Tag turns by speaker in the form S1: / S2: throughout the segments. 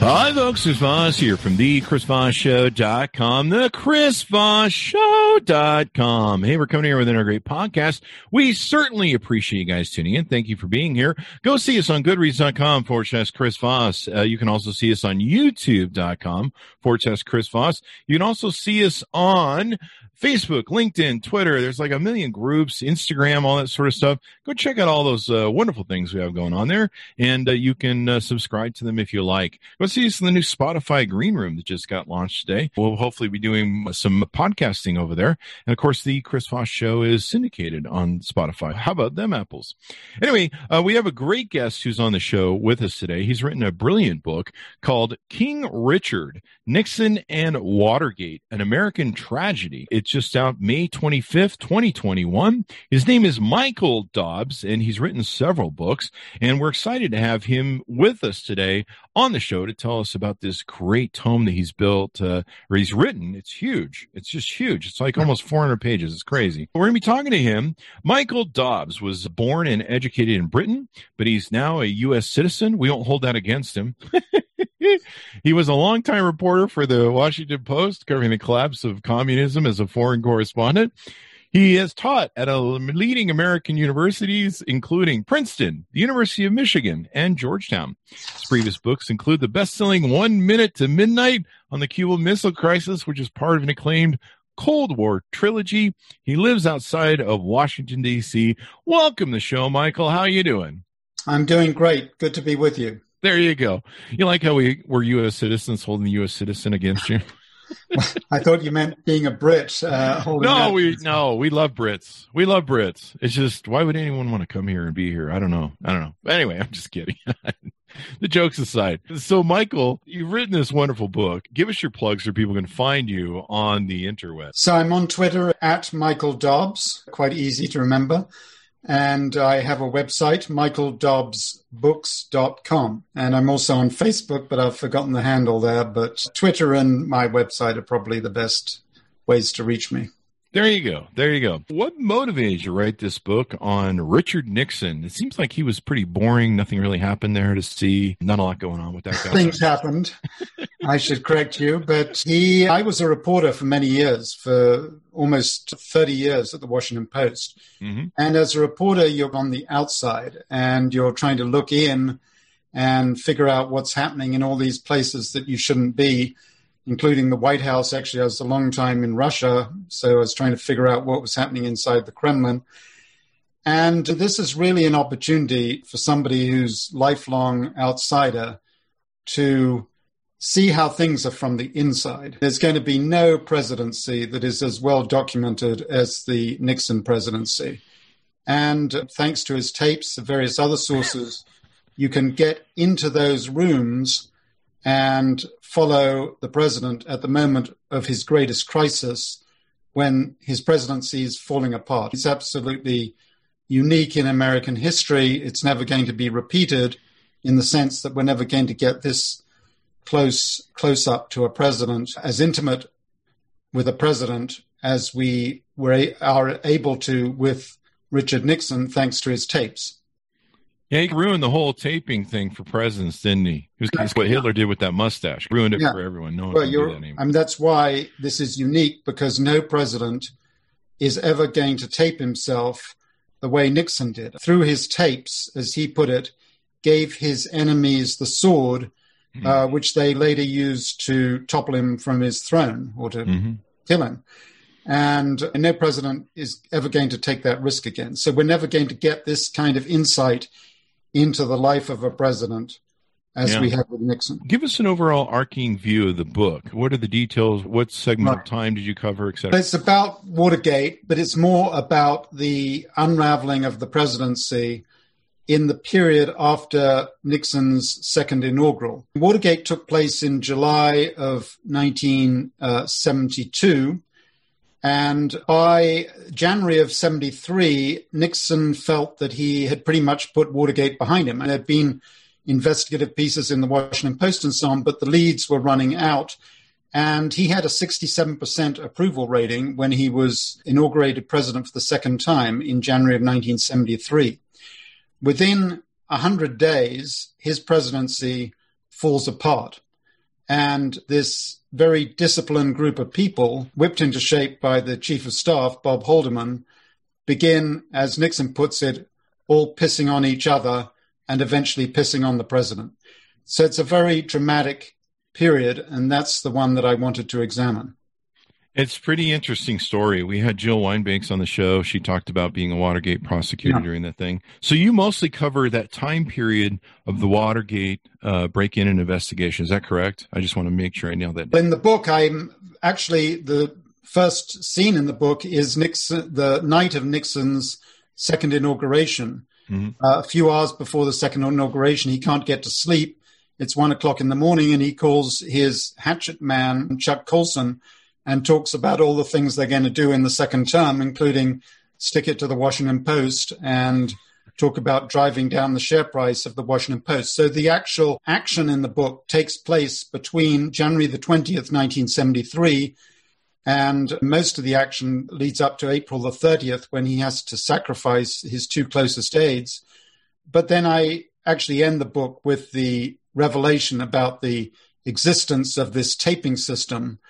S1: Hi, folks. Chris Voss here from the ChrisVossShow.com, the ChrisVossShow.com. Hey, we're coming here with another great podcast. We certainly appreciate you guys tuning in. Thank you for being here. Go see us on goodreads.com forward slash Chris Voss. Uh, you can also see us on youtube.com forward slash Chris Voss. You can also see us on Facebook, LinkedIn, Twitter. There's like a million groups, Instagram, all that sort of stuff. Go check out all those uh, wonderful things we have going on there, and uh, you can uh, subscribe to them if you like. Go see us in the new Spotify Green Room that just got launched today. We'll hopefully be doing some podcasting over there, and of course, the Chris Voss Show is syndicated on Spotify. How about them apples? Anyway, uh, we have a great guest who's on the show with us today. He's written a brilliant book called King Richard: Nixon and Watergate: An American Tragedy. It's just out May 25th, 2021. His name is Michael Dobbs, and he's written several books. And we're excited to have him with us today on the show to tell us about this great tome that he's built uh, or he's written. It's huge. It's just huge. It's like almost 400 pages. It's crazy. We're going to be talking to him. Michael Dobbs was born and educated in Britain, but he's now a U.S. citizen. We don't hold that against him. he was a longtime reporter for the Washington Post, covering the collapse of communism as a foreign correspondent. He has taught at a leading American universities, including Princeton, the University of Michigan, and Georgetown. His previous books include the best-selling One Minute to Midnight on the Cuban Missile Crisis, which is part of an acclaimed Cold War trilogy. He lives outside of Washington, D.C. Welcome to the show, Michael. How are you doing?
S2: I'm doing great. Good to be with you.
S1: There you go. You like how we were U.S. citizens holding the U.S. citizen against you?
S2: I thought you meant being a Brit. Uh,
S1: no, we no, we love Brits. We love Brits. It's just why would anyone want to come here and be here? I don't know. I don't know. Anyway, I'm just kidding. the jokes aside. So, Michael, you've written this wonderful book. Give us your plugs so people can find you on the interweb.
S2: So, I'm on Twitter at Michael Dobbs. Quite easy to remember. And I have a website, michaeldobbsbooks.com. And I'm also on Facebook, but I've forgotten the handle there. But Twitter and my website are probably the best ways to reach me.
S1: There you go. There you go. What motivated you to write this book on Richard Nixon? It seems like he was pretty boring. Nothing really happened there to see. Not a lot going on with that guy.
S2: Things happened. I should correct you, but he, I was a reporter for many years, for almost 30 years at the Washington Post. Mm-hmm. And as a reporter, you're on the outside and you're trying to look in and figure out what's happening in all these places that you shouldn't be including the White House. Actually, I was a long time in Russia, so I was trying to figure out what was happening inside the Kremlin. And this is really an opportunity for somebody who's lifelong outsider to see how things are from the inside. There's going to be no presidency that is as well documented as the Nixon presidency. And thanks to his tapes and various other sources, you can get into those rooms and follow the president at the moment of his greatest crisis when his presidency is falling apart. It's absolutely unique in American history. It's never going to be repeated in the sense that we're never going to get this close close up to a president as intimate with a president as we were are able to with Richard Nixon thanks to his tapes.
S1: Yeah, he ruined the whole taping thing for presidents, didn't he? It was what Hitler did with that mustache. Ruined it yeah. for everyone. No one well,
S2: you're, that I mean, that's why this is unique because no president is ever going to tape himself the way Nixon did. Through his tapes, as he put it, gave his enemies the sword, mm-hmm. uh, which they later used to topple him from his throne or to mm-hmm. kill him. And no president is ever going to take that risk again. So we're never going to get this kind of insight into the life of a president as yeah. we had with Nixon.
S1: Give us an overall arcing view of the book. What are the details? What segment right. of time did you cover, etc.?
S2: It's about Watergate, but it's more about the unraveling of the presidency in the period after Nixon's second inaugural. Watergate took place in July of 1972. And by January of 73, Nixon felt that he had pretty much put Watergate behind him. And there had been investigative pieces in the Washington Post and so on, but the leads were running out. And he had a 67% approval rating when he was inaugurated president for the second time in January of 1973. Within 100 days, his presidency falls apart. And this very disciplined group of people, whipped into shape by the chief of staff, Bob Haldeman, begin, as Nixon puts it, all pissing on each other and eventually pissing on the president. So it's a very dramatic period, and that's the one that I wanted to examine.
S1: It's pretty interesting story. We had Jill Wine-Banks on the show. She talked about being a Watergate prosecutor yeah. during that thing. So you mostly cover that time period of the Watergate uh, break-in and investigation. Is that correct? I just want to make sure I nail that.
S2: In the book, I'm actually the first scene in the book is Nixon, the night of Nixon's second inauguration. Mm-hmm. Uh, a few hours before the second inauguration, he can't get to sleep. It's one o'clock in the morning, and he calls his hatchet man, Chuck Colson, and talks about all the things they're going to do in the second term, including stick it to the Washington Post and talk about driving down the share price of the Washington Post. So the actual action in the book takes place between January the 20th, 1973, and most of the action leads up to April the 30th when he has to sacrifice his two closest aides. But then I actually end the book with the revelation about the existence of this taping system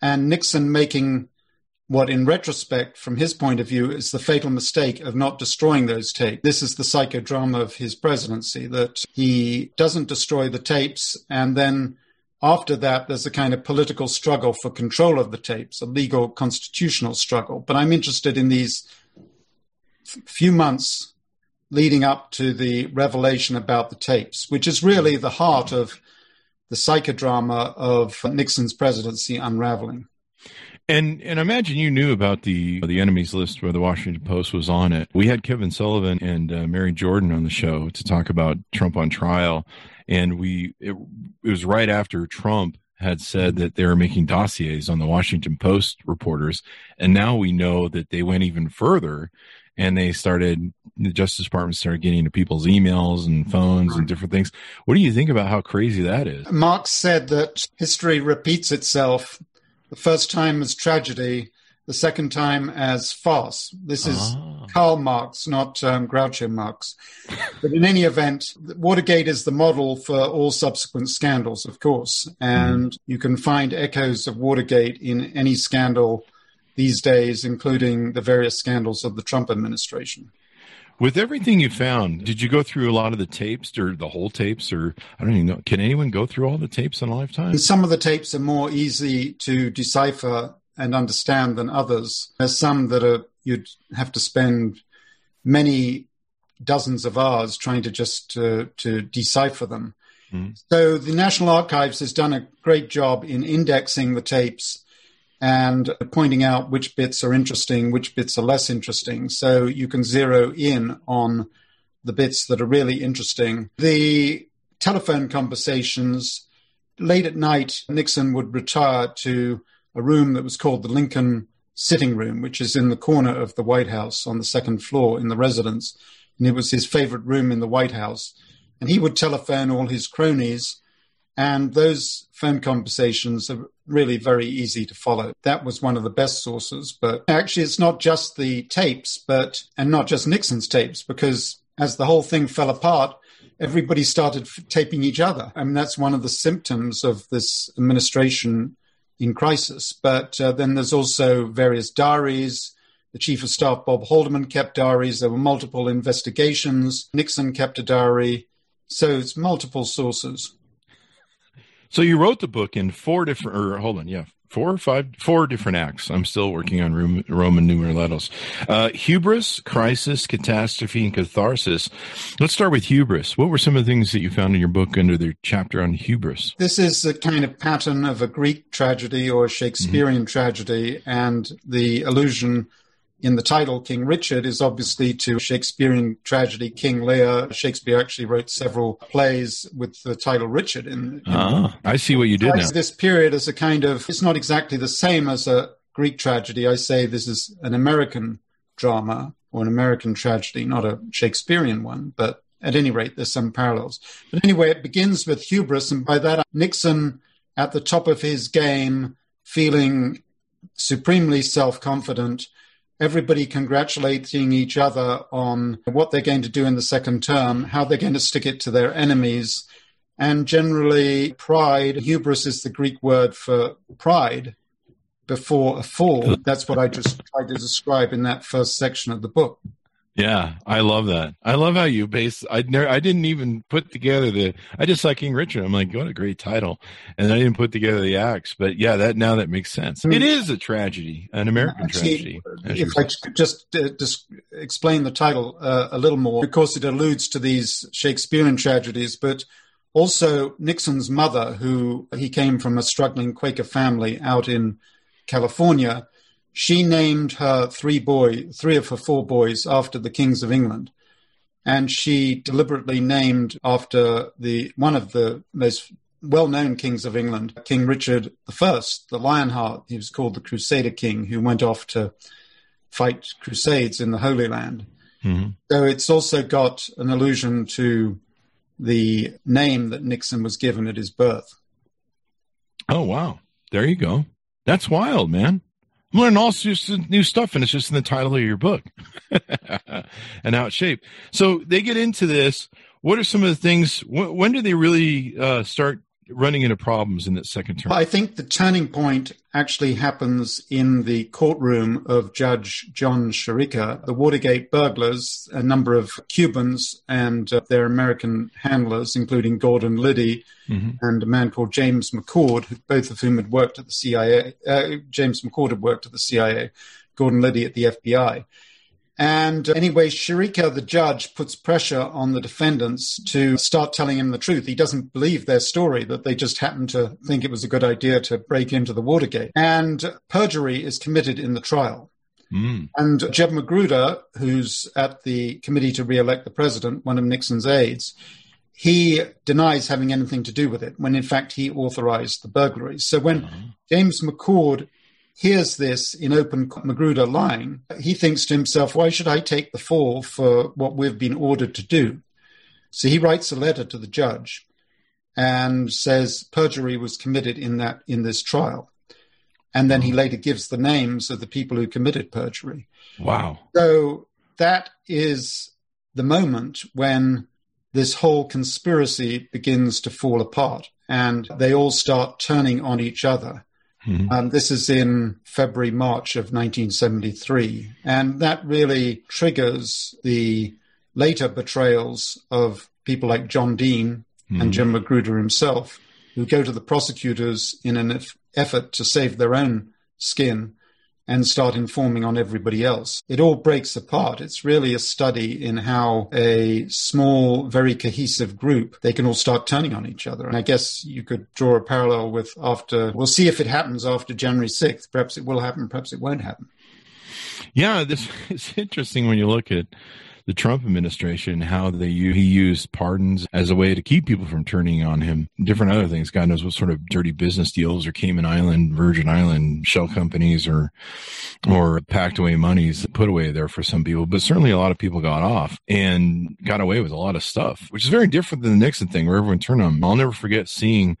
S2: and Nixon making what, in retrospect, from his point of view, is the fatal mistake of not destroying those tapes. This is the psychodrama of his presidency that he doesn't destroy the tapes, and then after that, there's a kind of political struggle for control of the tapes, a legal constitutional struggle. But I'm interested in these few months leading up to the revelation about the tapes, which is really the heart of the psychodrama of Nixon's presidency unraveling.
S1: And and I imagine you knew about the the enemies list where the Washington Post was on it. We had Kevin Sullivan and uh, Mary Jordan on the show to talk about Trump on trial, and we it, it was right after Trump had said that they were making dossiers on the Washington Post reporters, and now we know that they went even further and they started the Justice Department started getting into people's emails and phones and different things. What do you think about how crazy that is?
S2: Marx said that history repeats itself. The first time as tragedy, the second time as farce. This is ah. Karl Marx, not um, Groucho Marx. but in any event, Watergate is the model for all subsequent scandals, of course. And mm. you can find echoes of Watergate in any scandal these days, including the various scandals of the Trump administration.
S1: With everything you found, did you go through a lot of the tapes or the whole tapes or I don't even know. Can anyone go through all the tapes in a lifetime?
S2: Some of the tapes are more easy to decipher and understand than others. There's some that are you'd have to spend many dozens of hours trying to just uh, to decipher them. Mm-hmm. So the National Archives has done a great job in indexing the tapes and pointing out which bits are interesting, which bits are less interesting. So you can zero in on the bits that are really interesting. The telephone conversations, late at night, Nixon would retire to a room that was called the Lincoln Sitting Room, which is in the corner of the White House on the second floor in the residence. And it was his favorite room in the White House. And he would telephone all his cronies and those phone conversations are really very easy to follow. That was one of the best sources. But actually, it's not just the tapes, but, and not just Nixon's tapes, because as the whole thing fell apart, everybody started taping each other. I mean, that's one of the symptoms of this administration in crisis. But uh, then there's also various diaries. The chief of staff, Bob Haldeman, kept diaries. There were multiple investigations. Nixon kept a diary. So it's multiple sources.
S1: So you wrote the book in four different, or hold on, yeah, four or five, four different acts. I'm still working on Roman numeral letters. Uh, hubris, crisis, catastrophe, and catharsis. Let's start with hubris. What were some of the things that you found in your book under the chapter on hubris?
S2: This is a kind of pattern of a Greek tragedy or a Shakespearean mm-hmm. tragedy, and the allusion in the title, King Richard, is obviously to Shakespearean tragedy King Lear. Shakespeare actually wrote several plays with the title Richard. In, in
S1: ah, I see what you did now.
S2: This period as a kind of, it's not exactly the same as a Greek tragedy. I say this is an American drama or an American tragedy, not a Shakespearean one, but at any rate, there's some parallels. But anyway, it begins with hubris, and by that, Nixon at the top of his game, feeling supremely self confident, everybody congratulating each other on what they're going to do in the second term, how they're going to stick it to their enemies, and generally pride. Hubris is the Greek word for pride before a fall. That's what I just tried to describe in that first section of the book.
S1: Yeah, I love that. I love how you base. I never, I didn't even put together the. I just saw King Richard. I'm like, what a great title, and I didn't put together the acts. But yeah, that now that makes sense. It is a tragedy, an American
S2: tragedy. If I could just uh, just explain the title uh, a little more, because it alludes to these Shakespearean tragedies, but also Nixon's mother, who he came from a struggling Quaker family out in California she named her three boy, three of her four boys after the kings of England, and she deliberately named after the one of the most well-known kings of England, King Richard I, the Lionheart. He was called the Crusader King, who went off to fight crusades in the Holy Land. Mm-hmm. So it's also got an allusion to the name that Nixon was given at his birth.
S1: Oh wow! There you go. That's wild, man. I'm learning all sorts of new stuff, and it's just in the title of your book and how it's shaped. So they get into this. What are some of the things? when do they really uh, start running into problems in that second term?
S2: I think the turning point actually happens in the courtroom of Judge John Sirica. The Watergate burglars, a number of Cubans and uh, their American handlers, including Gordon Liddy mm-hmm. and a man called James McCord, both of whom had worked at the CIA. Uh, James McCord had worked at the CIA, Gordon Liddy at the FBI. And anyway, Sirica, the judge, puts pressure on the defendants to start telling him the truth. He doesn't believe their story, that they just happened to think it was a good idea to break into the Watergate. And perjury is committed in the trial. Mm. And Jeb Magruder, who's at the committee to re-elect the president, one of Nixon's aides, he denies having anything to do with it when in fact he authorized the burglaries. So when mm-hmm. James McCord hears this in open Magruder lying, he thinks to himself, why should I take the fall for what we've been ordered to do? So he writes a letter to the judge and says perjury was committed in that in this trial. And then he hmm. later gives the names of the people who committed perjury.
S1: Wow.
S2: So that is the moment when this whole conspiracy begins to fall apart and they all start turning on each other Mm-hmm. Um, this is in February, March of 1973. And that really triggers the later betrayals of people like John Dean mm-hmm. and Jim Magruder himself, who go to the prosecutors in an effort to save their own skin and start informing on everybody else. It all breaks apart. It's really a study in how a small, very cohesive group, they can all start turning on each other. And I guess you could draw a parallel with after, we'll see if it happens after January 6th. Perhaps it will happen, perhaps it won't happen.
S1: Yeah, this is interesting when you look at the Trump administration, how they he used pardons as a way to keep people from turning on him. Different other things. God knows what sort of dirty business deals or Cayman Island, Virgin Island shell companies or or packed away monies put away there for some people. But certainly a lot of people got off and got away with a lot of stuff, which is very different than the Nixon thing where everyone turned on him. I'll never forget seeing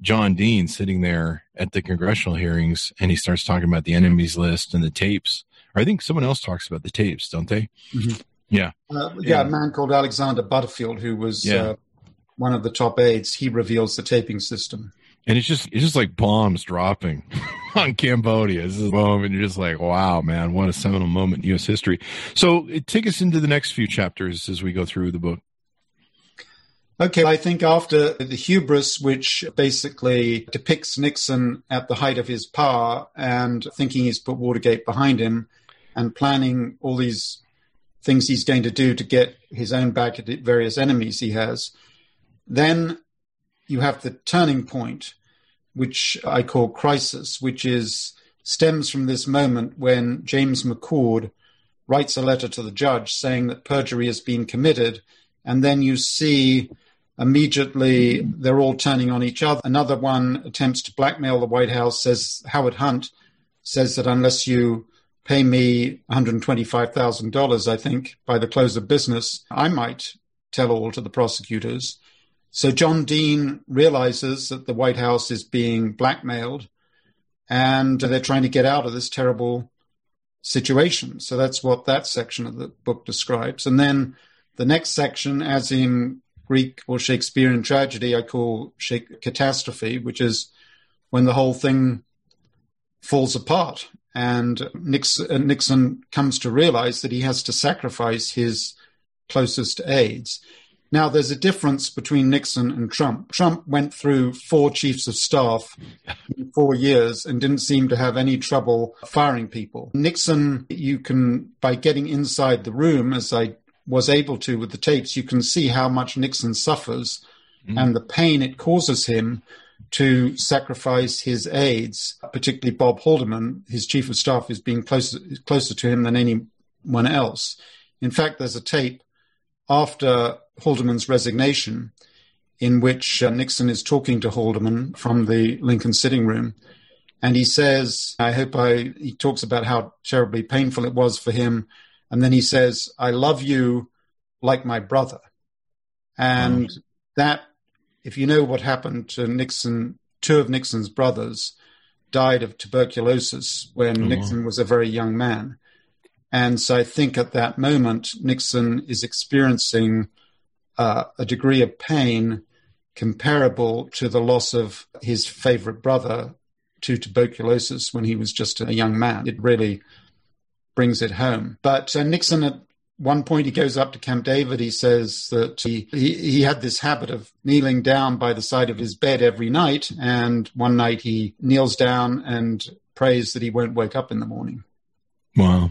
S1: John Dean sitting there at the congressional hearings and he starts talking about the enemies list and the tapes. Or I think someone else talks about the tapes, don't they? Mm-hmm. Yeah.
S2: Uh, yeah, a man called Alexander Butterfield, who was yeah. uh, one of the top aides, he reveals the taping system.
S1: And it's just it's just like bombs dropping on Cambodia. This is a moment you're just like, wow, man, what a seminal moment in U.S. history. So it, take us into the next few chapters as we go through the book.
S2: Okay, I think after the hubris, which basically depicts Nixon at the height of his power and thinking he's put Watergate behind him and planning all these things he's going to do to get his own back at various enemies he has. Then you have the turning point, which I call crisis, which is stems from this moment when James McCord writes a letter to the judge saying that perjury has been committed. And then you see immediately they're all turning on each other. Another one attempts to blackmail the White House, says Howard Hunt says that unless you pay me $125,000, I think, by the close of business, I might tell all to the prosecutors. So John Dean realizes that the White House is being blackmailed and they're trying to get out of this terrible situation. So that's what that section of the book describes. And then the next section, as in Greek or Shakespearean tragedy, I call catastrophe, which is when the whole thing falls apart and Nixon, uh, Nixon comes to realize that he has to sacrifice his closest aides. Now, there's a difference between Nixon and Trump. Trump went through four chiefs of staff in four years and didn't seem to have any trouble firing people. Nixon, you can, by getting inside the room, as I was able to with the tapes, you can see how much Nixon suffers mm. and the pain it causes him to sacrifice his aides, particularly Bob Haldeman, his chief of staff, is being closer, closer to him than anyone else. In fact, there's a tape after Haldeman's resignation, in which uh, Nixon is talking to Haldeman from the Lincoln sitting room. And he says, I hope I, he talks about how terribly painful it was for him. And then he says, I love you like my brother. And mm. that, if you know what happened to Nixon, two of Nixon's brothers died of tuberculosis when mm. Nixon was a very young man. And so I think at that moment, Nixon is experiencing uh, a degree of pain comparable to the loss of his favorite brother to tuberculosis when he was just a young man. It really brings it home. But uh, Nixon, at one point, he goes up to Camp David. He says that he, he, he had this habit of kneeling down by the side of his bed every night. And one night he kneels down and prays that he won't wake up in the morning.
S1: Wow.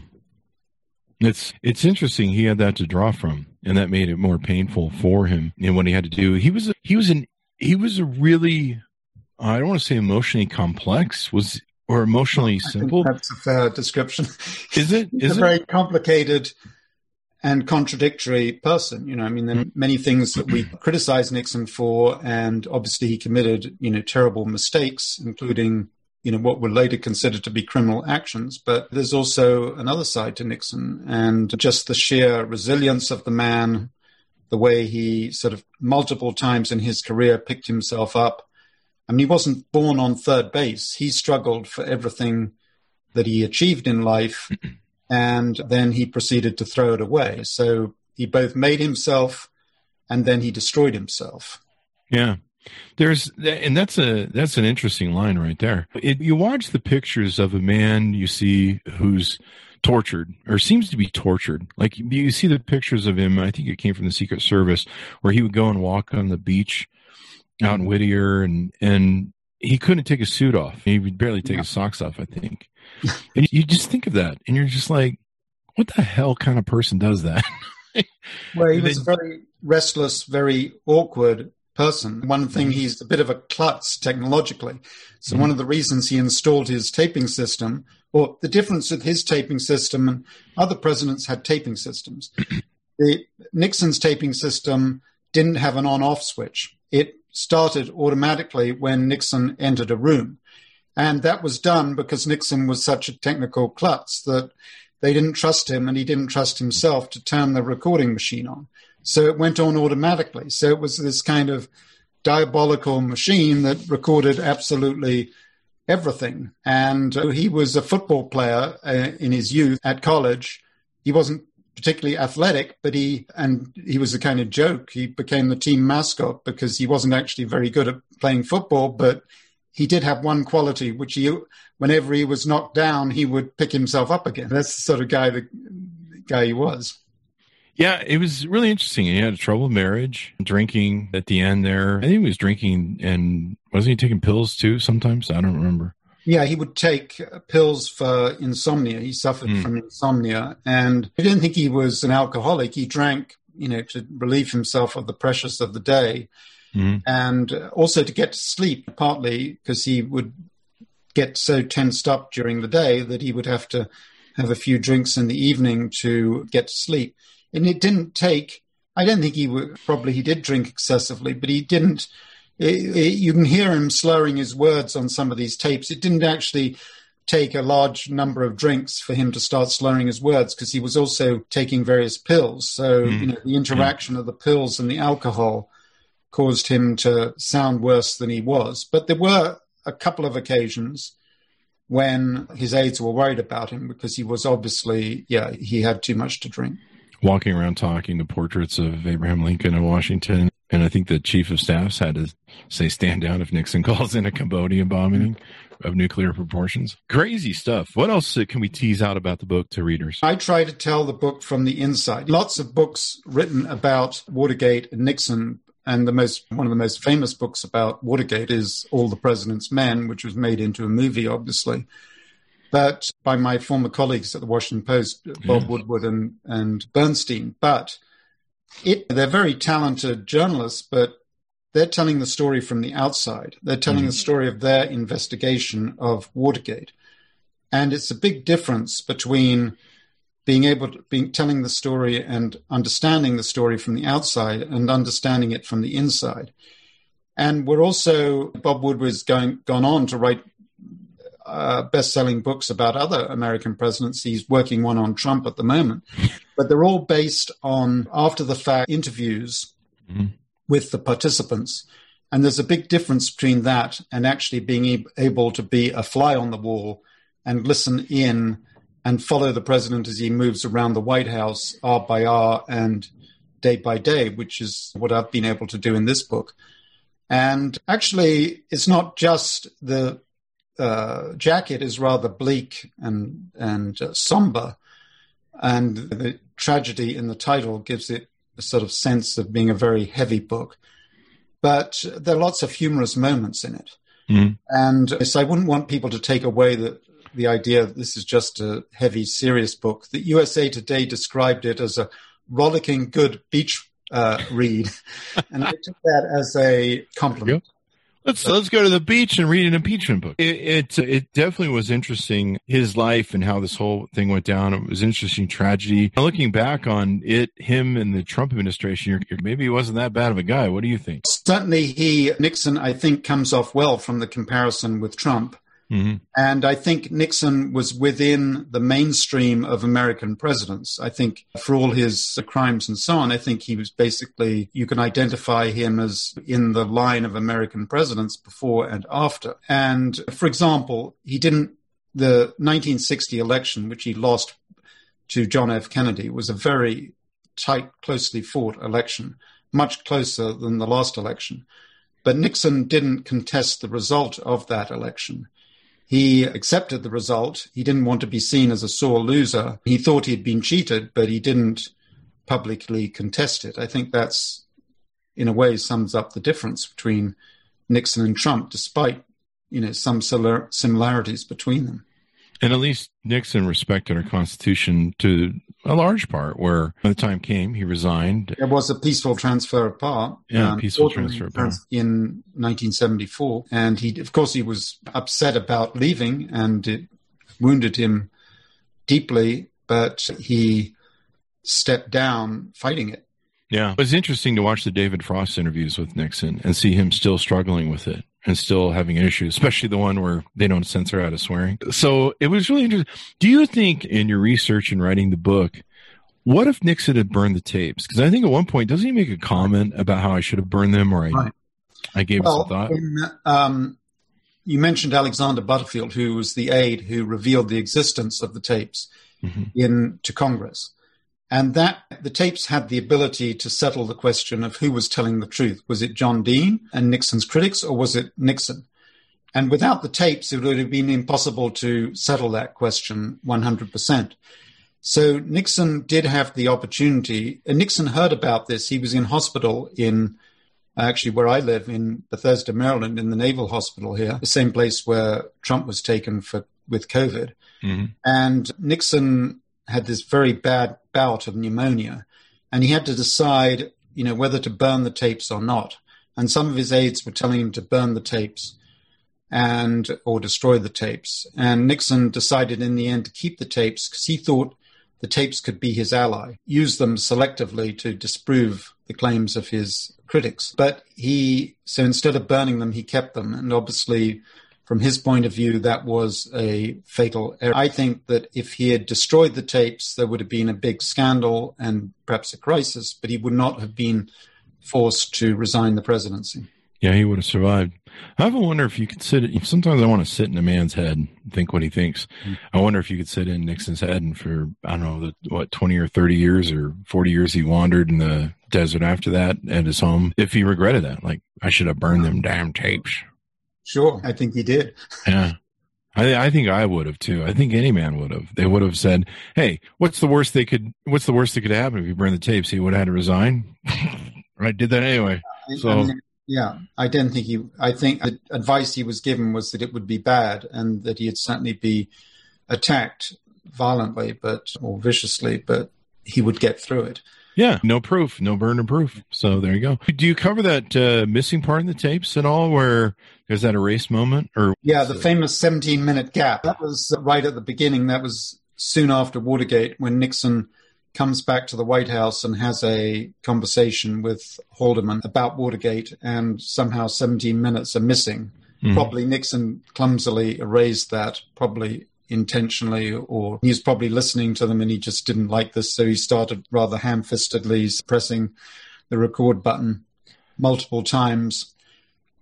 S1: It's it's interesting. He had that to draw from, and that made it more painful for him. And what he had to do, he was a, he was an he was a really I don't want to say emotionally complex was or emotionally simple.
S2: that's a fair description.
S1: Is it?
S2: Is
S1: a
S2: it? very complicated and contradictory person. You know, I mean, there are mm-hmm. many things that we criticize Nixon for, and obviously he committed, you know, terrible mistakes, including you know, what were later considered to be criminal actions. But there's also another side to Nixon and just the sheer resilience of the man, the way he sort of multiple times in his career picked himself up. I mean, he wasn't born on third base. He struggled for everything that he achieved in life. And then he proceeded to throw it away. So he both made himself and then he destroyed himself.
S1: Yeah. There's and that's a that's an interesting line right there. It, you watch the pictures of a man you see who's tortured or seems to be tortured. Like you see the pictures of him. I think it came from the Secret Service where he would go and walk on the beach out in Whittier and and he couldn't take his suit off. He would barely take yeah. his socks off. I think. and you just think of that, and you're just like, what the hell kind of person does that?
S2: well, he was a very restless, very awkward person. One thing, mm-hmm. he's a bit of a klutz technologically. So mm-hmm. one of the reasons he installed his taping system, or the difference with his taping system and other presidents had taping systems. the Nixon's taping system didn't have an on-off switch. It started automatically when Nixon entered a room. And that was done because Nixon was such a technical klutz that they didn't trust him and he didn't trust himself to turn the recording machine on. So it went on automatically. So it was this kind of diabolical machine that recorded absolutely everything. And he was a football player uh, in his youth at college. He wasn't particularly athletic, but he and he was a kind of joke. He became the team mascot because he wasn't actually very good at playing football, but he did have one quality, which he, whenever he was knocked down, he would pick himself up again. That's the sort of guy the guy he was.
S1: Yeah, it was really interesting. He had a troubled marriage, drinking at the end there. I think he was drinking and wasn't he taking pills too sometimes? I don't remember.
S2: Yeah, he would take pills for insomnia. He suffered mm. from insomnia. And I didn't think he was an alcoholic. He drank, you know, to relieve himself of the pressures of the day. Mm. And also to get to sleep, partly because he would get so tensed up during the day that he would have to have a few drinks in the evening to get to sleep. And it didn't take, I don't think he would, probably he did drink excessively, but he didn't, it, it, you can hear him slurring his words on some of these tapes. It didn't actually take a large number of drinks for him to start slurring his words because he was also taking various pills. So, mm. you know, the interaction mm. of the pills and the alcohol caused him to sound worse than he was. But there were a couple of occasions when his aides were worried about him because he was obviously, yeah, he had too much to drink.
S1: Walking around talking to portraits of Abraham Lincoln in Washington. And I think the chief of staffs had to say, stand down if Nixon calls in a Cambodia bombing mm-hmm. of nuclear proportions. Crazy stuff. What else can we tease out about the book to readers?
S2: I try to tell the book from the inside. Lots of books written about Watergate and Nixon and the most one of the most famous books about Watergate is All the President's Men, which was made into a movie, obviously. But by my former colleagues at the Washington Post, Bob yeah. Woodward and, and Bernstein. But it, they're very talented journalists, but they're telling the story from the outside. They're telling mm. the story of their investigation of Watergate. And it's a big difference between being able to being telling the story and understanding the story from the outside and understanding it from the inside. And we're also Bob Woodward's going gone on to write uh, best-selling books about other American presidents. He's working one on Trump at the moment, but they're all based on after-the-fact interviews mm-hmm. with the participants. And there's a big difference between that and actually being able to be a fly on the wall and listen in and follow the president as he moves around the White House hour by hour and day by day, which is what I've been able to do in this book. And actually, it's not just the uh, jacket is rather bleak and and uh, somber, and the tragedy in the title gives it a sort of sense of being a very heavy book. But there are lots of humorous moments in it. Mm. And so I wouldn't want people to take away that the idea that this is just a heavy, serious book. The USA Today described it as a rollicking good beach uh, read, and I took that as a compliment.
S1: Let's let's go to the beach and read an impeachment book. It, it, it definitely was interesting his life and how this whole thing went down. It was interesting tragedy. Looking back on it, him and the Trump administration, you're, you're, maybe he wasn't that bad of a guy. What do you think?
S2: Certainly, he Nixon I think comes off well from the comparison with Trump. Mm-hmm. And I think Nixon was within the mainstream of American presidents. I think for all his crimes and so on, I think he was basically, you can identify him as in the line of American presidents before and after. And for example, he didn't, the 1960 election, which he lost to John F. Kennedy, was a very tight, closely fought election, much closer than the last election. But Nixon didn't contest the result of that election. He accepted the result. He didn't want to be seen as a sore loser. He thought he'd been cheated, but he didn't publicly contest it. I think that's, in a way, sums up the difference between Nixon and Trump, despite you know some similarities between them.
S1: And at least Nixon respected our Constitution to a large part, where when the time came, he resigned.
S2: There was a peaceful transfer of power.
S1: Yeah, um, peaceful transfer of power.
S2: In 1974. And he, of course, he was upset about leaving and it wounded him deeply, but he stepped down fighting it.
S1: Yeah. It was interesting to watch the David Frost interviews with Nixon and see him still struggling with it and still having an issue, especially the one where they don't censor out of swearing. So it was really interesting. Do you think in your research and writing the book, what if Nixon had burned the tapes? Because I think at one point, doesn't he make a comment about how I should have burned them or I, right. I gave well, some thought? In,
S2: um, you mentioned Alexander Butterfield, who was the aide who revealed the existence of the tapes mm-hmm. in to Congress. And that the tapes had the ability to settle the question of who was telling the truth. Was it John Dean and Nixon's critics, or was it Nixon? And without the tapes, it would have been impossible to settle that question 100%. So Nixon did have the opportunity, and Nixon heard about this. He was in hospital in actually where I live in Bethesda, Maryland, in the Naval Hospital here, the same place where Trump was taken for with COVID. Mm-hmm. And Nixon had this very bad bout of pneumonia, and he had to decide, you know, whether to burn the tapes or not. And some of his aides were telling him to burn the tapes, and or destroy the tapes. And Nixon decided in the end to keep the tapes because he thought the tapes could be his ally, use them selectively to disprove the claims of his critics. But he, so instead of burning them, he kept them. And obviously, from his point of view, that was a fatal error. I think that if he had destroyed the tapes, there would have been a big scandal and perhaps a crisis, but he would not have been forced to resign the presidency.
S1: Yeah, he would have survived. I ever wonder if you could sit. Sometimes I want to sit in a man's head and think what he thinks. Mm-hmm. I wonder if you could sit in Nixon's head and for I don't know the, what twenty or thirty years or forty years he wandered in the desert after that at his home. If he regretted that, like I should have burned them damn tapes.
S2: Sure, I think he did.
S1: yeah. I, I think I would have too. I think any man would have. They would have said, "Hey, what's the worst they could? What's the worst that could happen if you burn the tapes? He would have had to resign." I did that anyway. So I mean,
S2: yeah, I didn't think he. I think the advice he was given was that it would be bad and that he'd certainly be attacked violently, but or viciously, but he would get through it.
S1: Yeah, no proof, no burner proof. So there you go. Do you cover that uh, missing part in the tapes at all, where there's that erase moment? Or
S2: yeah, the famous 17 minute gap. That was right at the beginning. That was soon after Watergate when Nixon comes back to the White House and has a conversation with Haldeman about Watergate, and somehow 17 minutes are missing. Mm. Probably Nixon clumsily erased that, probably intentionally, or he was probably listening to them and he just didn't like this, so he started rather ham fistedly pressing the record button multiple times.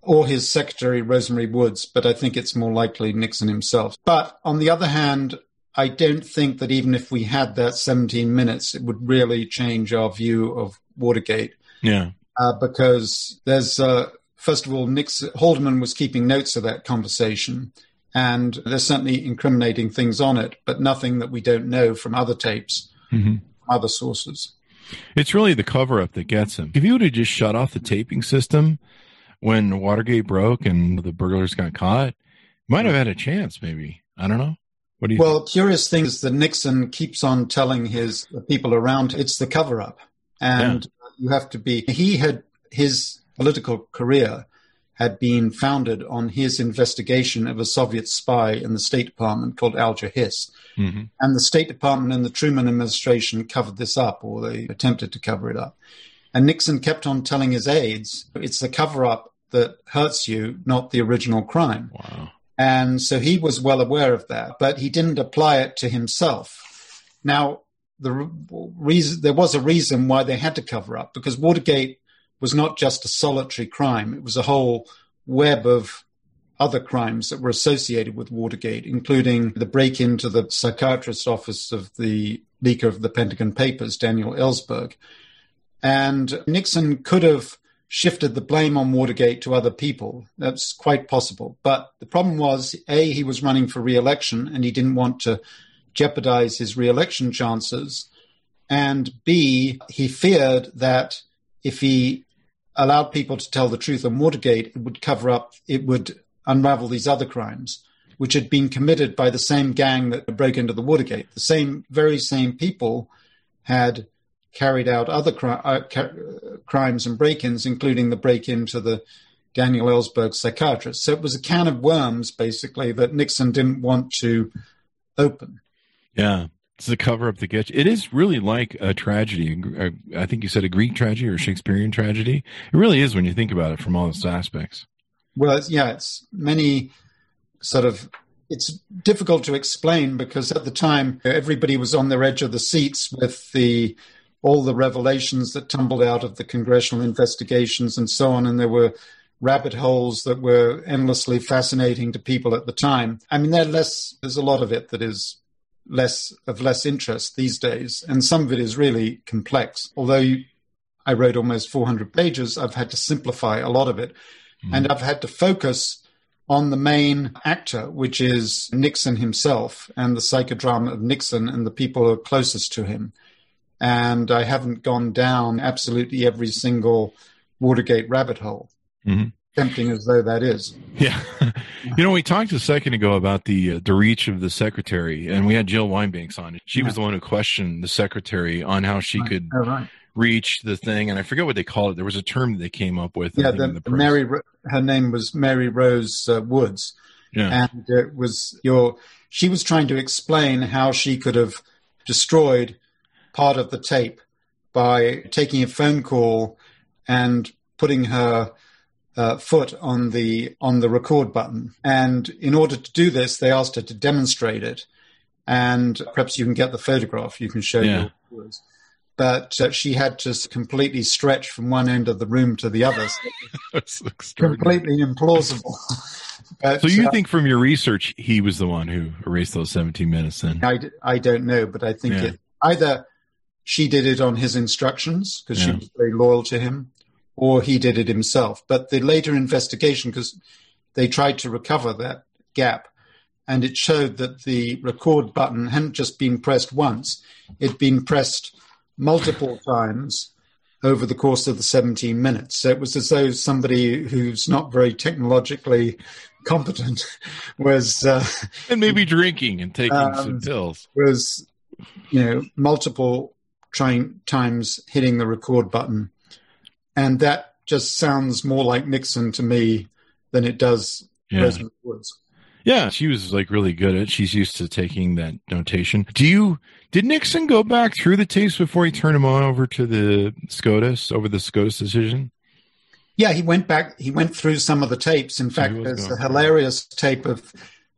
S2: Or his secretary, Rosemary Woods, but I think it's more likely Nixon himself. But on the other hand, I don't think that even if we had that 17 minutes, it would really change our view of Watergate.
S1: Yeah.
S2: Uh, because there's, uh, first of all, Nixon, Haldeman was keeping notes of that conversation, and there's certainly incriminating things on it, but nothing that we don't know from other tapes, mm-hmm. other sources.
S1: It's really the cover up that gets him. If you would have just shut off the taping system when Watergate broke and the burglars got caught, might have had a chance, maybe. I don't know.
S2: What do you well, think? curious thing is that Nixon keeps on telling his people around it's the cover up. And yeah. you have to be, he had his political career had been founded on his investigation of a Soviet spy in the State Department called Alger Hiss. Mm-hmm. And the State Department and the Truman administration covered this up, or they attempted to cover it up. And Nixon kept on telling his aides, it's the cover up that hurts you, not the original crime.
S1: Wow.
S2: And so he was well aware of that, but he didn't apply it to himself. Now, the reason there was a reason why they had to cover up because Watergate was not just a solitary crime; it was a whole web of other crimes that were associated with Watergate, including the break into the psychiatrist's office of the leaker of the Pentagon Papers, Daniel Ellsberg. And Nixon could have shifted the blame on Watergate to other people. That's quite possible. But the problem was A, he was running for re election and he didn't want to jeopardize his re election chances. And B, he feared that if he allowed people to tell the truth on Watergate, it would cover up, it would unravel these other crimes, which had been committed by the same gang that broke into the Watergate. The same, very same people had carried out other cri- uh, ca- crimes and break-ins, including the break-in to the Daniel Ellsberg psychiatrist. So it was a can of worms, basically, that Nixon didn't want to open.
S1: Yeah, it's the cover up the get It is really like a tragedy. I think you said a Greek tragedy or Shakespearean tragedy. It really is when you think about it from all those aspects.
S2: Well, it's, yeah, it's many sort of. It's difficult to explain because at the time everybody was on their edge of the seats with the all the revelations that tumbled out of the congressional investigations and so on. And there were rabbit holes that were endlessly fascinating to people at the time. I mean, less, there's a lot of it that is less of less interest these days, and some of it is really complex. Although you, I wrote almost 400 pages, I've had to simplify a lot of it, mm. and I've had to focus on the main actor, which is Nixon himself and the psychodrama of Nixon and the people who are closest to him and I haven't gone down absolutely every single Watergate rabbit hole. Mm-hmm. Tempting as though that is.
S1: Yeah. you know, we talked a second ago about the uh, the reach of the secretary, and we had Jill Wine-Banks on. She yeah. was the one who questioned the secretary on how she
S2: right.
S1: could
S2: oh, right.
S1: reach the thing, and I forget what they called it. There was a term that they came up with.
S2: Yeah, the, the Mary her name was Mary Rose uh, Woods,
S1: Yeah.
S2: and it was your. She was trying to explain how she could have destroyed part of the tape by taking a phone call and putting her uh, foot on the on the record button. And in order to do this, they asked her to demonstrate it. And perhaps you can get the photograph. You can show
S1: Yeah.
S2: your viewers. But uh, she had to completely stretch from one end of the room to the other. So completely implausible. But,
S1: So you
S2: uh,
S1: think from your research he was the one who erased those 17 minutes then?
S2: I don't know, but I think
S1: Yeah.
S2: it either she did it on his instructions because she was very loyal to him, or he did it himself. But the later investigation, because they tried to recover that gap, and it showed that the record button hadn't just been pressed once; it'd been pressed multiple times over the course of the 17 minutes. So it was as though somebody who's not very technologically competent was. Uh,
S1: And maybe drinking and taking
S2: Um,
S1: some pills.
S2: was you know multiple trying times hitting the record button and that just sounds more like nixon to me than it does
S1: Yeah.
S2: Rosamund woods
S1: Yeah, she was like really good at. She's used to taking that notation. Do you did Nixon go back through the tapes before he turned them on over to the SCOTUS over the SCOTUS decision?
S2: yeah he went back he went through some of the tapes in fact there's
S1: going
S2: a hilarious tape of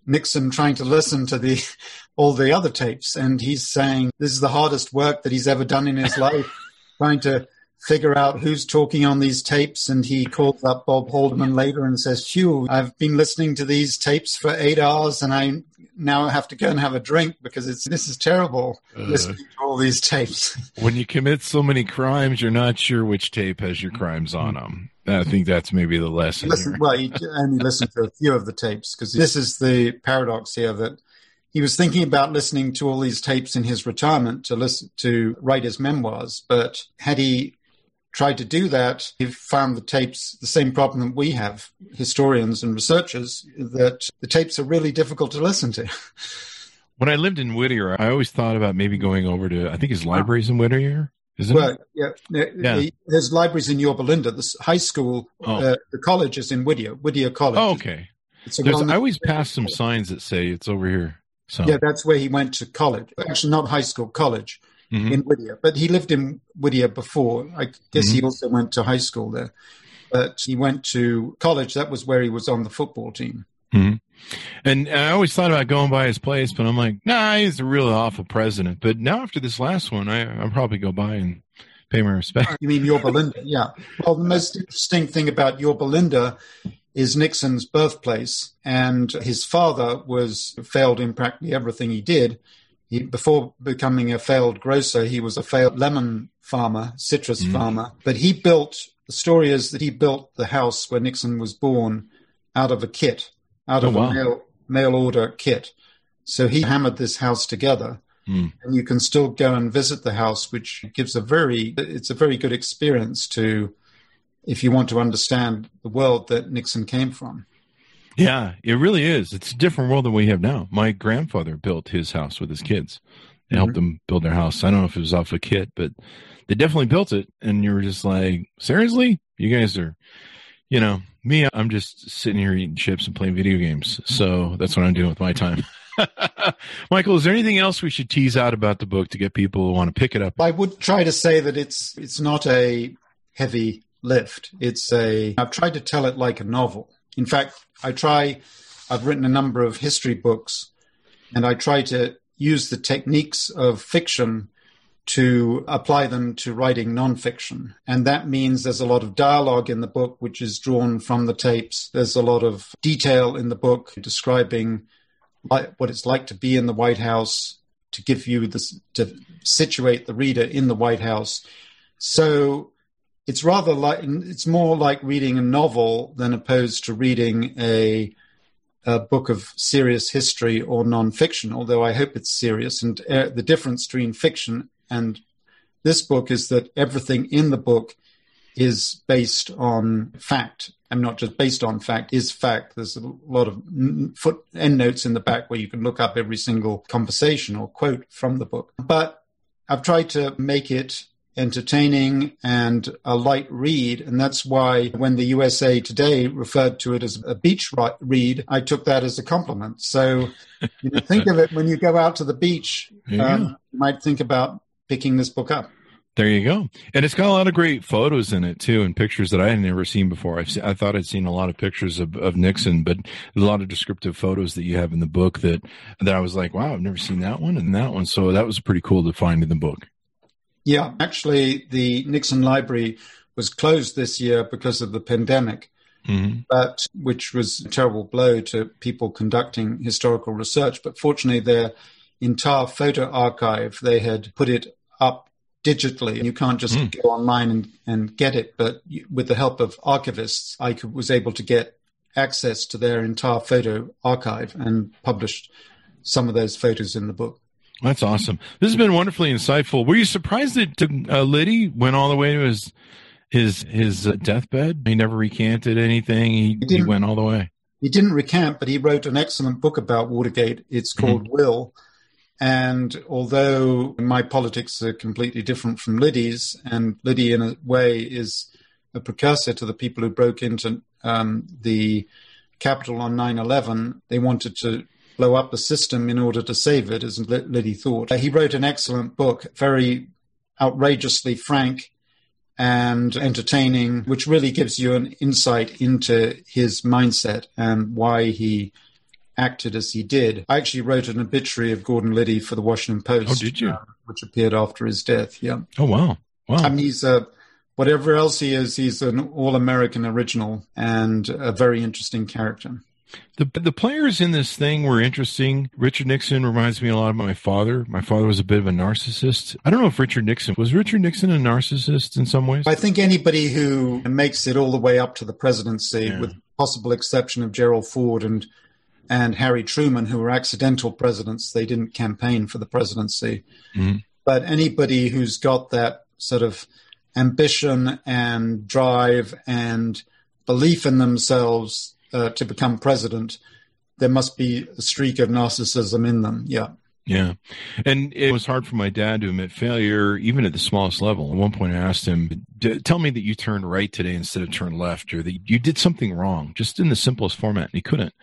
S2: nixon trying to listen to the all the other tapes and he's saying this is the hardest work that he's ever done in his life trying to figure out who's talking on these tapes. And he calls up Bob Haldeman later and says, Phew, I've been listening to these tapes for eight hours and I now have to go and have a drink because it's this is terrible
S1: Uh.
S2: listening to all these tapes.
S1: When you commit so many crimes, you're not sure which tape has your crimes on them. I think that's maybe the lesson.
S2: Listen, well, he only listened to a few of the tapes because this is the paradox here that he was thinking about listening to all these tapes in his retirement to listen to write his memoirs, but had he tried to do that, he found the tapes the same problem that we have, historians and researchers, that the tapes are really difficult to listen to.
S1: When I lived in Whittier, I always thought about maybe going over to, I think his library's in Whittier, isn't
S2: Well,
S1: it?
S2: yeah,
S1: Yeah.
S2: the- there's libraries in Yorba Linda. The high school,
S1: Oh.
S2: uh, the college is in Whittier, Whittier College.
S1: Oh, okay.
S2: It's a
S1: I always pass some signs that say it's over here. So,
S2: Yeah, that's where he went to college. Actually, not high school, college
S1: Mhm.
S2: in Whittier. But he lived in Whittier before. I guess he also went to high school there. But he went to college. That was where he was on the football team.
S1: And I always thought about going by his place, but I'm like, nah, he's a really awful president. But now after this last one, I, I'll probably go by and pay my respect.
S2: You mean Yorba Linda? Yeah. Well, the most interesting thing about Yorba Linda is Nixon's birthplace, and his father was failed in practically everything he did. He, before becoming a failed grocer, he was a failed lemon farmer, citrus farmer. But he built. The story is that he built the house where Nixon was born out of a kit, out of
S1: Oh, wow.
S2: a mail, mail order kit. So he hammered this house together
S1: Hmm.
S2: and you can still go and visit the house, which gives a very it's a very good experience to if you want to understand the world that Nixon came from.
S1: Yeah, it really is. It's a different world than we have now. My grandfather built his house with his kids. They helped mm-hmm. them build their house. I don't know if it was off a kit, but they definitely built it. And you were just like, seriously? You guys are, you know, me, I'm just sitting here eating chips and playing video games. So that's what I'm doing with my time. Michael, is there anything else we should tease out about the book to get people who want to pick it up?
S2: I would try to say that it's it's not a heavy lift. It's a I've tried to tell it like a novel. In fact, I try I've written a number of history books and I try to use the techniques of fiction to apply them to writing nonfiction. And that means there's a lot of dialogue in the book, which is drawn from the tapes. There's a lot of detail in the book describing what it's like to be in the White House, to give you this, to situate the reader in the White House. So it's rather like, it's more like reading a novel than opposed to reading a, a book of serious history or nonfiction, although I hope it's serious. And uh, the difference between fiction and this book is that everything in the book is based on fact and not just based on fact is fact there's a lot of foot end notes in the back where you can look up every single conversation or quote from the book but i've tried to make it entertaining and a light read. And that's why when the USA Today referred to it as a beach read, I took that as a compliment. So you know, think of it when you go out to the beach, um, you might think about picking this book up.
S1: There you go. And it's got a lot of great photos in it too, and pictures that I had never seen before. I've seen, I thought I'd seen a lot of pictures of, of Nixon, but a lot of descriptive photos that you have in the book that, that I was like, wow, I've never seen that one and that one. So that was pretty cool to find in the book.
S2: Yeah, actually, the Nixon Library was closed this year because of the pandemic, mm-hmm. but which was a terrible blow to people conducting historical research. But fortunately, their entire photo archive they had put it up digitally. You can't just mm. go online and, and get it, but with the help of archivists, I could, was able to get access to their entire photo archive and published some of those photos in the book.
S1: That's awesome. This has been wonderfully insightful. Were you surprised that uh, Liddy went all the way to his his his uh, deathbed? He never recanted anything. He, he, he, went all the way.
S2: He didn't recant, but he wrote an excellent book about Watergate. It's mm-hmm. called mm-hmm. Will. And although my politics are completely different from Liddy's, and Liddy in a way is a precursor to the people who broke into um, the Capitol on 9 11, they wanted to blow up the system in order to save it, as Liddy thought. He wrote an excellent book, very outrageously frank and entertaining, which really gives you an insight into his mindset and why he acted as he did. I actually wrote an obituary of Gordon Liddy for the Washington Post.
S1: Oh, did you? Uh,
S2: which appeared after his death. Yeah.
S1: Oh, wow. Wow.
S2: I mean, he's a, whatever else he is, he's an all American original and a very interesting character.
S1: The the players in this thing were interesting. Richard Nixon reminds me a lot of my father. My father was a bit of a narcissist. I don't know if Richard Nixon was Richard Nixon a narcissist in some ways.
S2: I think anybody who makes it all the way up to the presidency, yeah. with possible exception of Gerald Ford and and Harry Truman, who were accidental presidents, they didn't campaign for the presidency. Mm-hmm. But anybody who's got that sort of ambition and drive and belief in themselves uh, to become president, there must be a streak of narcissism in them. Yeah.
S1: Yeah. And it was hard for my dad to admit failure, even at the smallest level. At one point, I asked him, Tell me that you turned right today instead of turned left, or that you did something wrong, just in the simplest format. And he couldn't.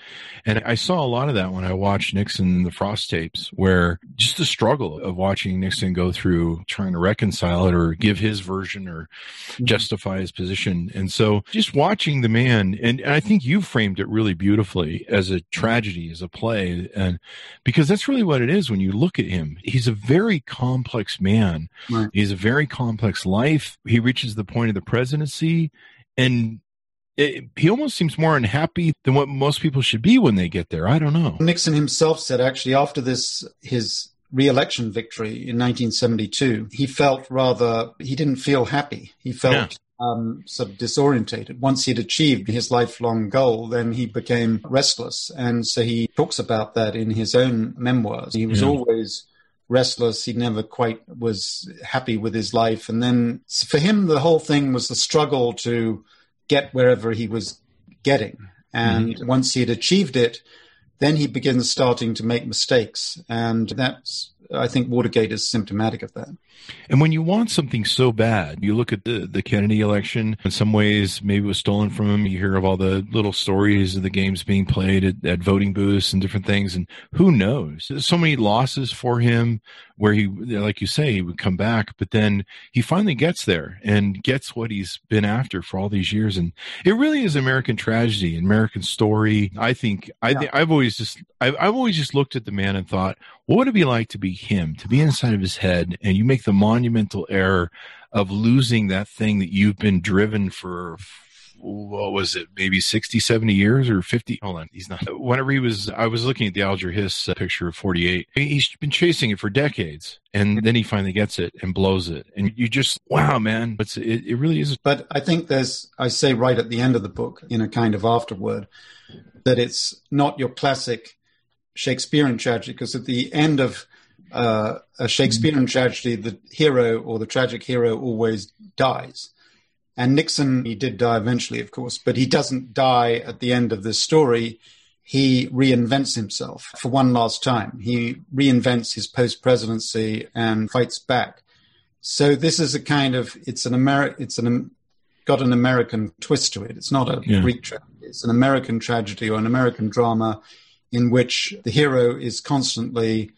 S1: And I saw a lot of that when I watched Nixon and the Frost tapes, where just the struggle of watching Nixon go through trying to reconcile it or give his version or mm-hmm. justify his position. And so just watching the man, and, and I think you framed it really beautifully as a tragedy, as a play, and because that's really what it is when you look at him. He's a very complex man. Right. He's a very complex life. He reaches the point of the presidency and it, he almost seems more unhappy than what most people should be when they get there. I don't know.
S2: Nixon himself said actually after this his re-election victory in 1972, he felt rather he didn't feel happy. He felt yeah um, sort of disorientated. Once he'd achieved his lifelong goal, then he became restless. And so he talks about that in his own memoirs. He was yeah. always restless. He never quite was happy with his life. And then for him, the whole thing was the struggle to get wherever he was getting. And mm-hmm. once he had achieved it, then he begins starting to make mistakes. And that's I think Watergate is symptomatic of that.
S1: And when you want something so bad, you look at the, the Kennedy election, in some ways, maybe it was stolen from him. You hear of all the little stories of the games being played at, at voting booths and different things. And who knows? So many losses for him where he, like you say, he would come back, but then he finally gets there and gets what he's been after for all these years. And it really is American tragedy, American story. I think, I think I've always just, I've, I've always just looked at the man and thought, what would it be like to be him, to be inside of his head and you make the monumental error of losing that thing that you've been driven for what was it maybe 60 70 years or 50 hold on he's not. Whenever he was i was looking at the alger hiss uh, picture of 48 he's been chasing it for decades and then he finally gets it and blows it. And you just wow man. It's, it, it really is.
S2: But i think there's i say right at the end of the book in a kind of afterword that it's not your classic shakespearean tragedy because at the end of uh, a Shakespearean tragedy, the hero or the tragic hero always dies. And Nixon, he did die eventually, of course, but he doesn't die at the end of this story. He reinvents himself for one last time. He reinvents his post presidency and fights back. So this is a kind of it's an Ameri- it's an got an American twist to it. It's not a yeah. Greek tragedy. It's an American tragedy or an American drama in which the hero is constantly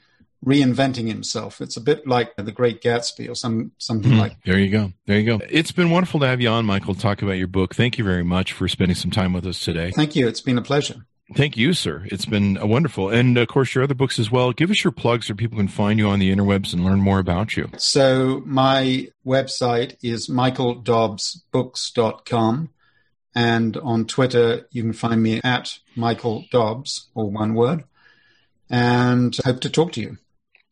S2: reinventing himself. It's a bit like The Great Gatsby or some something mm, like.
S1: There you go. There you go. It's been wonderful to have you on, Michael. Talk about your book. Thank you very much for spending some time with us today.
S2: Thank you. It's been a pleasure.
S1: Thank you, sir. It's been wonderful. And of course, your other books as well. Give us your plugs so people can find you on the interwebs and learn more about you.
S2: So, my website is michaeldobbsbooks.com. And on Twitter, you can find me at Michael Dobbs, or one word. And hope to talk to you.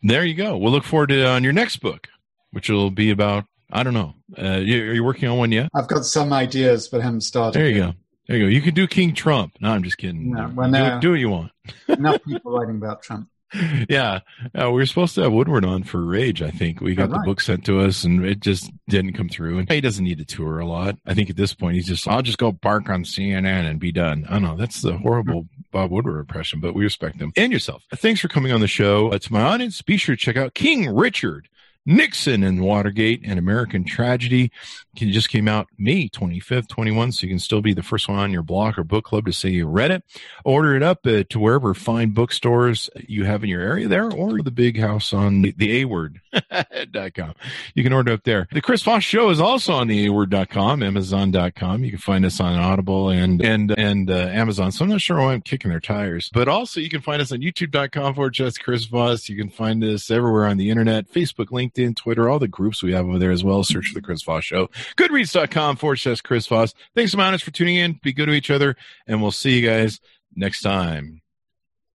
S1: There you go. We'll look forward to uh, on your next book, which will be about, I don't know. Uh, you, are you working on one yet?
S2: I've got some ideas, but I haven't started.
S1: There you yet. go. There you go. You can do King Trump. No, I'm just kidding. No, well, do, do what you want.
S2: enough people writing about Trump.
S1: Yeah, uh, we were supposed to have Woodward on for Rage. I think we got right. the book sent to us, and it just didn't come through. And he doesn't need to tour a lot. I think at this point, he's just, I'll just go bark on CNN and be done. I know that's the horrible Bob Woodward impression, but we respect him and yourself. Thanks for coming on the show. Uh, to my audience, be sure to check out King Richard Nixon and Watergate and American Tragedy. It just came out May 25th, 21, so you can still be the first one on your blog or book club to say you read it. Order it up uh, to wherever fine bookstores you have in your area there or the big house on the, the aword.com. You can order up there. The Chris Voss Show is also on the aword.com, amazon.com. You can find us on Audible and, and, and uh, Amazon. So I'm not sure why I'm kicking their tires, but also you can find us on youtube.com for just Chris Voss. You can find us everywhere on the internet, Facebook, LinkedIn, Twitter, all the groups we have over there as well. Search for the Chris Voss Show. Goodreads.com forward slash Chris Voss. Thanks so much for tuning in. Be good to each other, and we'll see you guys next time.